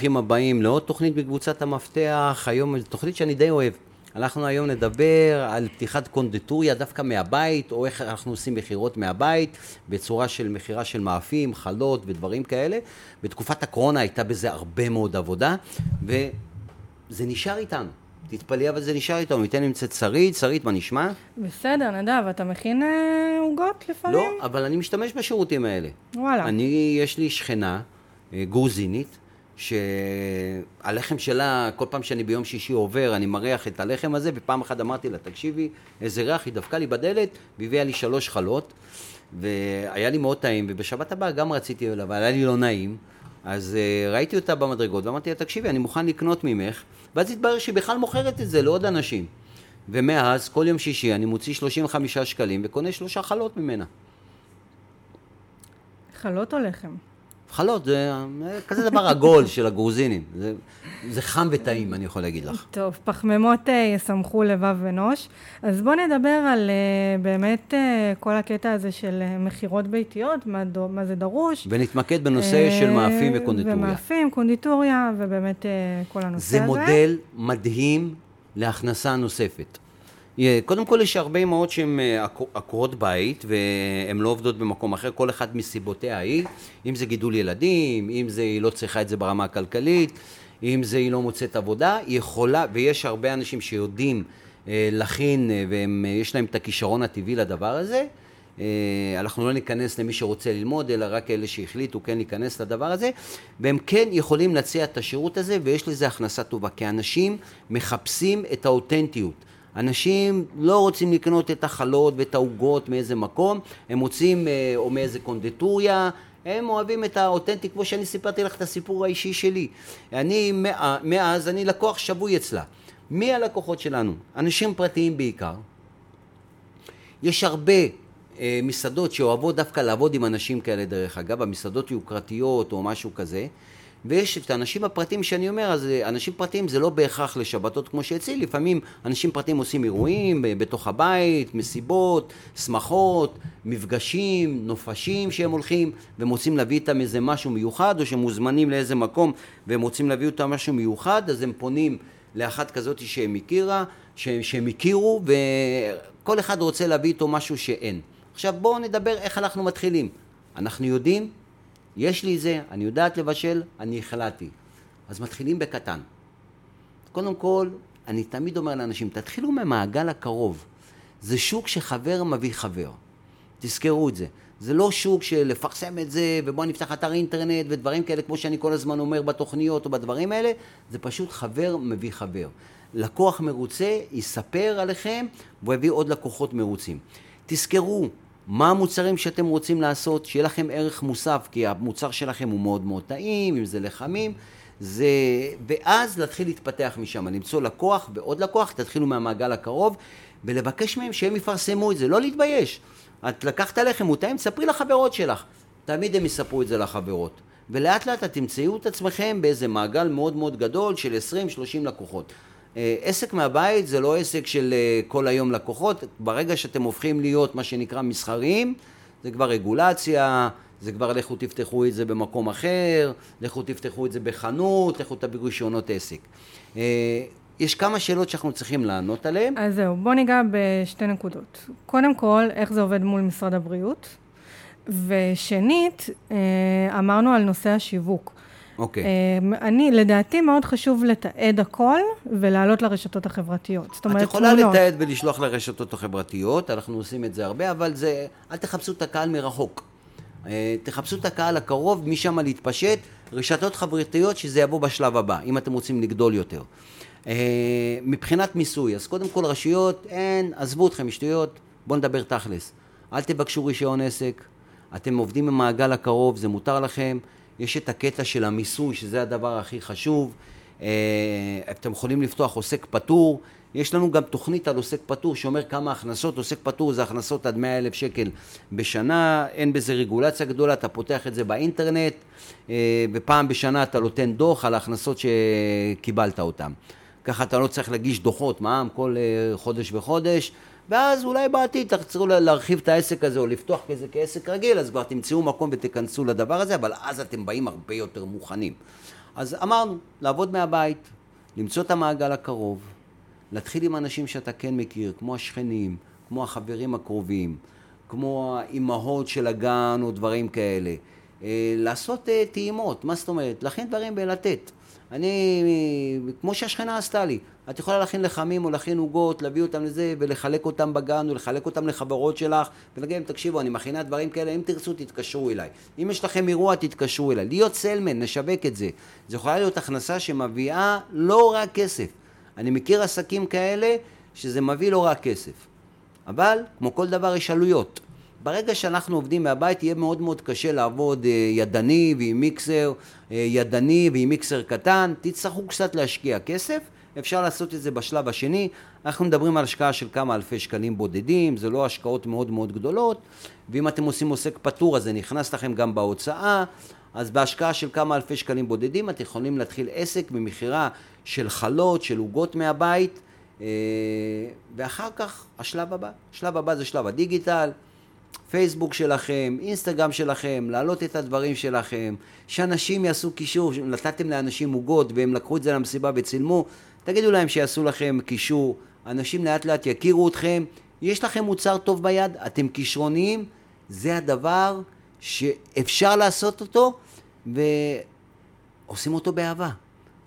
ברוכים הבאים לעוד תוכנית בקבוצת המפתח, היום תוכנית שאני די אוהב. אנחנו היום נדבר על פתיחת קונדיטוריה דווקא מהבית, או איך אנחנו עושים מכירות מהבית, בצורה של מכירה של מאפים, חלות ודברים כאלה. בתקופת הקורונה הייתה בזה הרבה מאוד עבודה, וזה נשאר איתנו. תתפלאי, אבל זה נשאר איתנו. ניתן נמצאת שרית, שרית, מה נשמע? בסדר, נדב, אתה מכין אה, עוגות לפעמים? לא, אבל אני משתמש בשירותים האלה. וואלה. אני, יש לי שכנה, אה, גרוזינית, שהלחם שלה, כל פעם שאני ביום שישי עובר, אני מריח את הלחם הזה, ופעם אחת אמרתי לה, תקשיבי, איזה ריח, היא דפקה לי בדלת, והביאה לי שלוש חלות, והיה לי מאוד טעים, ובשבת הבאה גם רציתי, אבל היה לי לא נעים, אז uh, ראיתי אותה במדרגות, ואמרתי לה, תקשיבי, אני מוכן לקנות ממך, ואז התברר שהיא בכלל מוכרת את זה לעוד אנשים. ומאז, כל יום שישי, אני מוציא 35 שקלים וקונה שלושה חלות ממנה. חלות או לחם? חלות, זה כזה דבר עגול של הגרוזינים. זה, זה חם וטעים, אני יכול להגיד לך. טוב, פחמימות uh, ישמחו לבב אנוש. אז בואו נדבר על uh, באמת כל הקטע הזה של מכירות ביתיות, מה, דו, מה זה דרוש. ונתמקד בנושא של מאפים וקונדיטוריה. ומאפים, קונדיטוריה, ובאמת כל הנושא זה הזה. זה מודל מדהים להכנסה נוספת. קודם כל יש הרבה אמהות שהן אה, עקרות בית והן לא עובדות במקום אחר, כל אחת מסיבותיה היא, אם זה גידול ילדים, אם זה היא לא צריכה את זה ברמה הכלכלית, אם זה היא לא מוצאת עבודה, היא יכולה, ויש הרבה אנשים שיודעים אה, להכין אה, ויש להם את הכישרון הטבעי לדבר הזה, אנחנו לא ניכנס למי שרוצה ללמוד, אלא רק אלה שהחליטו כן להיכנס לדבר הזה, והם כן יכולים להציע את השירות הזה, ויש לזה הכנסה טובה, כי אנשים מחפשים את האותנטיות. אנשים לא רוצים לקנות את החלות ואת העוגות מאיזה מקום, הם רוצים, אה, או מאיזה קונדיטוריה, הם אוהבים את האותנטי, כמו שאני סיפרתי לך את הסיפור האישי שלי. אני, מאז, אני לקוח שבוי אצלה. מי הלקוחות שלנו? אנשים פרטיים בעיקר. יש הרבה אה, מסעדות שאוהבות דווקא לעבוד עם אנשים כאלה, דרך אגב, המסעדות יוקרתיות או משהו כזה. ויש את האנשים הפרטיים שאני אומר, אז אה, אנשים פרטיים זה לא בהכרח לשבתות כמו שאצלי, לפעמים אנשים פרטיים עושים אירועים בתוך הבית, מסיבות, שמחות, מפגשים, נופשים שהם הולכים, והם רוצים להביא איתם איזה משהו מיוחד, או שהם מוזמנים לאיזה מקום והם רוצים להביא אותם משהו מיוחד, אז הם פונים לאחת כזאת שהם הכירה, שהם, שהם הכירו, וכל אחד רוצה להביא איתו משהו שאין. עכשיו בואו נדבר איך אנחנו מתחילים. אנחנו יודעים יש לי זה, אני יודעת לבשל, אני החלטתי. אז מתחילים בקטן. קודם כל, אני תמיד אומר לאנשים, תתחילו ממעגל הקרוב. זה שוק שחבר מביא חבר. תזכרו את זה. זה לא שוק של לפרסם את זה, ובואו נפתח אתר אינטרנט ודברים כאלה, כמו שאני כל הזמן אומר בתוכניות או בדברים האלה, זה פשוט חבר מביא חבר. לקוח מרוצה יספר עליכם, והוא יביא עוד לקוחות מרוצים. תזכרו, מה המוצרים שאתם רוצים לעשות, שיהיה לכם ערך מוסף, כי המוצר שלכם הוא מאוד מאוד טעים, אם זה לחמים, זה... ואז להתחיל להתפתח משם, למצוא לקוח ועוד לקוח, תתחילו מהמעגל הקרוב, ולבקש מהם שהם יפרסמו את זה, לא להתבייש. את לקחת לחם, הוא טעים, ספרי לחברות שלך. תמיד הם יספרו את זה לחברות. ולאט לאט את תמצאו את עצמכם באיזה מעגל מאוד מאוד גדול של 20-30 לקוחות. אה, עסק מהבית זה לא עסק של אה, כל היום לקוחות, ברגע שאתם הופכים להיות מה שנקרא מסחריים, זה כבר רגולציה, זה כבר לכו תפתחו את זה במקום אחר, לכו תפתחו את זה בחנות, לכו תביאו רישיונות עסק. אה, יש כמה שאלות שאנחנו צריכים לענות עליהן. אז זהו, בוא ניגע בשתי נקודות. קודם כל, איך זה עובד מול משרד הבריאות, ושנית, אמרנו על נושא השיווק. אוקיי. Okay. אה, אני, לדעתי מאוד חשוב לתעד הכל ולעלות לרשתות החברתיות. זאת אומרת, תמונות. את יכולה לתעד ולשלוח לרשתות החברתיות, אנחנו עושים את זה הרבה, אבל זה, אל תחפשו את הקהל מרחוק. אה, תחפשו את הקהל הקרוב, משם להתפשט, רשתות חברתיות שזה יבוא בשלב הבא, אם אתם רוצים לגדול יותר. אה, מבחינת מיסוי, אז קודם כל רשויות, אין, עזבו אתכם משטויות, בואו נדבר תכלס. אל תבקשו רישיון עסק, אתם עובדים במעגל הקרוב, זה מותר לכם. יש את הקטע של המיסוי, שזה הדבר הכי חשוב. אה, אתם יכולים לפתוח עוסק פטור. יש לנו גם תוכנית על עוסק פטור שאומר כמה הכנסות, עוסק פטור זה הכנסות עד 100 אלף שקל בשנה, אין בזה רגולציה גדולה, אתה פותח את זה באינטרנט אה, ופעם בשנה אתה נותן דוח על ההכנסות שקיבלת אותן. ככה אתה לא צריך להגיש דוחות מע"מ כל אה, חודש וחודש, ואז אולי בעתיד תרצו להרחיב את העסק הזה או לפתוח כזה כעסק רגיל, אז כבר תמצאו מקום ותיכנסו לדבר הזה, אבל אז אתם באים הרבה יותר מוכנים. אז אמרנו, לעבוד מהבית, למצוא את המעגל הקרוב, להתחיל עם אנשים שאתה כן מכיר, כמו השכנים, כמו החברים הקרובים, כמו האימהות של הגן או דברים כאלה. אה, לעשות אה, טעימות, מה זאת אומרת? להכין דברים ולתת. אני, כמו שהשכנה עשתה לי, את יכולה להכין לחמים או להכין עוגות, להביא אותם לזה ולחלק אותם בגן או לחלק אותם לחברות שלך ולהגיד להם, תקשיבו, אני מכינה דברים כאלה, אם תרצו תתקשרו אליי. אם יש לכם אירוע תתקשרו אליי. להיות סלמן, נשווק את זה. זו יכולה להיות הכנסה שמביאה לא רק כסף. אני מכיר עסקים כאלה שזה מביא לא רק כסף. אבל, כמו כל דבר, יש עלויות. ברגע שאנחנו עובדים מהבית יהיה מאוד מאוד קשה לעבוד אה, ידני ועם מיקסר אה, ידני ועם מיקסר קטן, תצטרכו קצת להשקיע כסף, אפשר לעשות את זה בשלב השני, אנחנו מדברים על השקעה של כמה אלפי שקלים בודדים, זה לא השקעות מאוד מאוד גדולות, ואם אתם עושים עוסק פטור אז זה נכנס לכם גם בהוצאה, אז בהשקעה של כמה אלפי שקלים בודדים אתם יכולים להתחיל עסק במכירה של חלות, של עוגות מהבית, אה, ואחר כך השלב הבא, השלב הבא זה שלב הדיגיטל, פייסבוק שלכם, אינסטגרם שלכם, להעלות את הדברים שלכם, שאנשים יעשו קישור, נתתם לאנשים עוגות והם לקחו את זה למסיבה וצילמו, תגידו להם שיעשו לכם קישור, אנשים לאט לאט יכירו אתכם, יש לכם מוצר טוב ביד, אתם כישרוניים, זה הדבר שאפשר לעשות אותו ועושים אותו באהבה.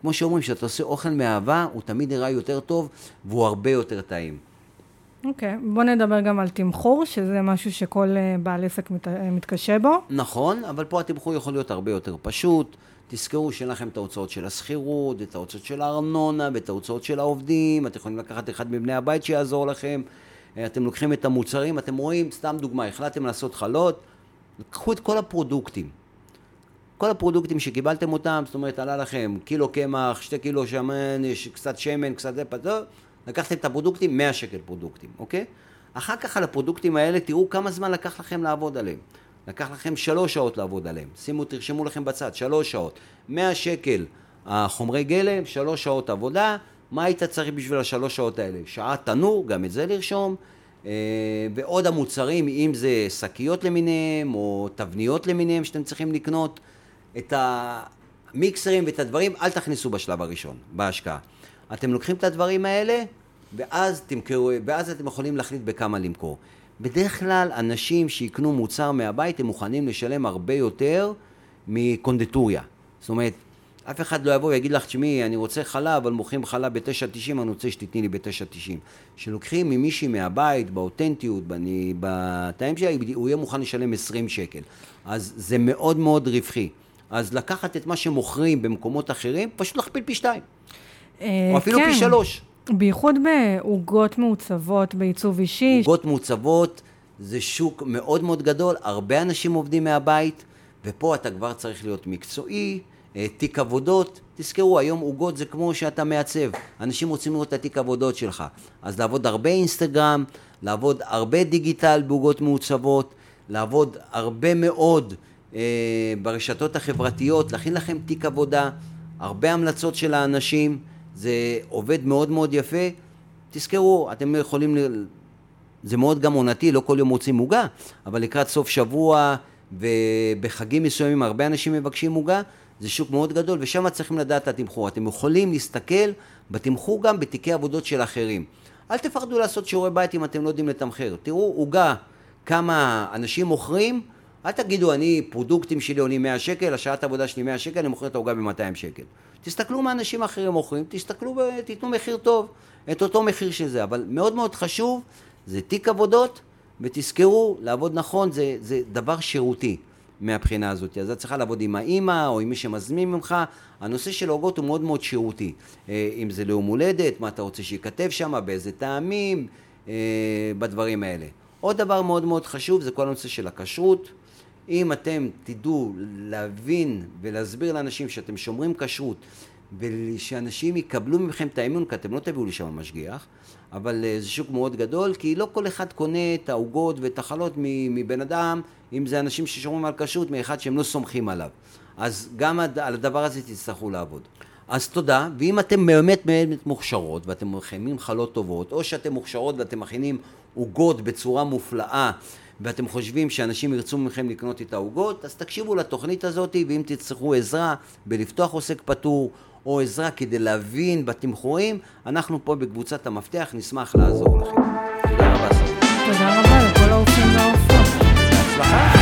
כמו שאומרים, כשאתה עושה אוכל מאהבה, הוא תמיד נראה יותר טוב והוא הרבה יותר טעים. אוקיי, okay. בוא נדבר גם על תמחור, שזה משהו שכל אה, בעל עסק מת, אה, מתקשה בו. נכון, אבל פה התמחור יכול להיות הרבה יותר פשוט. תזכרו שאין לכם את ההוצאות של השכירות, את ההוצאות של הארנונה ואת ההוצאות של העובדים, אתם יכולים לקחת אחד מבני הבית שיעזור לכם, אה, אתם לוקחים את המוצרים, אתם רואים, סתם דוגמה, החלטתם לעשות חלות, קחו את כל הפרודוקטים. כל הפרודוקטים שקיבלתם אותם, זאת אומרת, עלה לכם קילו קמח, שתי קילו שמן, קצת שמן, קצת זה, פתאום, לקחתם את הפרודוקטים, 100 שקל פרודוקטים, אוקיי? אחר כך על הפרודוקטים האלה תראו כמה זמן לקח לכם לעבוד עליהם. לקח לכם שלוש שעות לעבוד עליהם. שימו, תרשמו לכם בצד, שלוש שעות. 100 שקל החומרי גלם, שלוש שעות עבודה. מה היית צריך בשביל השלוש שעות האלה? שעה תנור, גם את זה לרשום. אה, ועוד המוצרים, אם זה שקיות למיניהם, או תבניות למיניהם שאתם צריכים לקנות. את המיקסרים ואת הדברים, אל תכניסו בשלב הראשון, בהשקעה. אתם לוקחים את הדברים האלה, ואז, תמכרו, ואז אתם יכולים להחליט בכמה למכור. בדרך כלל אנשים שיקנו מוצר מהבית הם מוכנים לשלם הרבה יותר מקונדטוריה. זאת אומרת, אף אחד לא יבוא ויגיד לך, תשמעי, אני רוצה חלב, אבל מוכרים חלב ב-9.90, אני רוצה שתתני לי ב-9.90. כשלוקחים ממישהי מהבית, באותנטיות, בתאים שלה, הוא יהיה מוכן לשלם 20 שקל. אז זה מאוד מאוד רווחי. אז לקחת את מה שמוכרים במקומות אחרים, פשוט להכפיל פי שתיים. אה, או אפילו כן. פי שלוש. בייחוד בעוגות מעוצבות, בעיצוב אישי. עוגות מעוצבות זה שוק מאוד מאוד גדול, הרבה אנשים עובדים מהבית, ופה אתה כבר צריך להיות מקצועי, אה, תיק עבודות. תזכרו, היום עוגות זה כמו שאתה מעצב. אנשים רוצים לראות את התיק עבודות שלך. אז לעבוד הרבה אינסטגרם, לעבוד הרבה דיגיטל בעוגות מעוצבות, לעבוד הרבה מאוד אה, ברשתות החברתיות, להכין לכם תיק עבודה, הרבה המלצות של האנשים. זה עובד מאוד מאוד יפה. תזכרו, אתם יכולים, ל... זה מאוד גם עונתי, לא כל יום רוצים עוגה, אבל לקראת סוף שבוע ובחגים מסוימים הרבה אנשים מבקשים עוגה, זה שוק מאוד גדול ושם צריכים לדעת את התמחור. אתם יכולים להסתכל בתמחור גם בתיקי עבודות של אחרים. אל תפחדו לעשות שיעורי בית אם אתם לא יודעים לתמחר. תראו עוגה, כמה אנשים מוכרים, אל תגידו, אני, פרודוקטים שלי עולים 100 שקל, השעת עבודה שלי 100 שקל, אני מוכר את העוגה ב-200 שקל. תסתכלו מה אנשים אחרים מוכרים, תסתכלו ותיתנו מחיר טוב, את אותו מחיר של זה. אבל מאוד מאוד חשוב, זה תיק עבודות, ותזכרו, לעבוד נכון זה, זה דבר שירותי מהבחינה הזאת. אז את צריכה לעבוד עם האימא או עם מי שמזמין ממך. הנושא של עוגות הוא מאוד מאוד שירותי. אה, אם זה ליום הולדת, מה אתה רוצה שייכתב שם, באיזה טעמים, אה, בדברים האלה. עוד דבר מאוד מאוד חשוב זה כל הנושא של הכשרות. אם אתם תדעו להבין ולהסביר לאנשים שאתם שומרים כשרות ושאנשים יקבלו מכם את האמון, כי אתם לא תביאו לשם משגיח, אבל אה, זה שוק מאוד גדול, כי לא כל אחד קונה את העוגות ואת החלות מבן אדם, אם זה אנשים ששומרים על כשרות, מאחד שהם לא סומכים עליו. אז גם על הדבר הזה תצטרכו לעבוד. אז תודה, ואם אתם באמת באמת מוכשרות ואתם מכינים חלות טובות, או שאתם מוכשרות ואתם מכינים עוגות בצורה מופלאה ואתם חושבים שאנשים ירצו מכם לקנות את העוגות, אז תקשיבו לתוכנית הזאת, ואם תצטרכו עזרה בלפתוח עוסק פטור, או עזרה כדי להבין בתמחורים, אנחנו פה בקבוצת המפתח, נשמח לעזור לכם. תודה רבה, סמי. תודה רבה לכל האופים והאורחות. בהצלחה.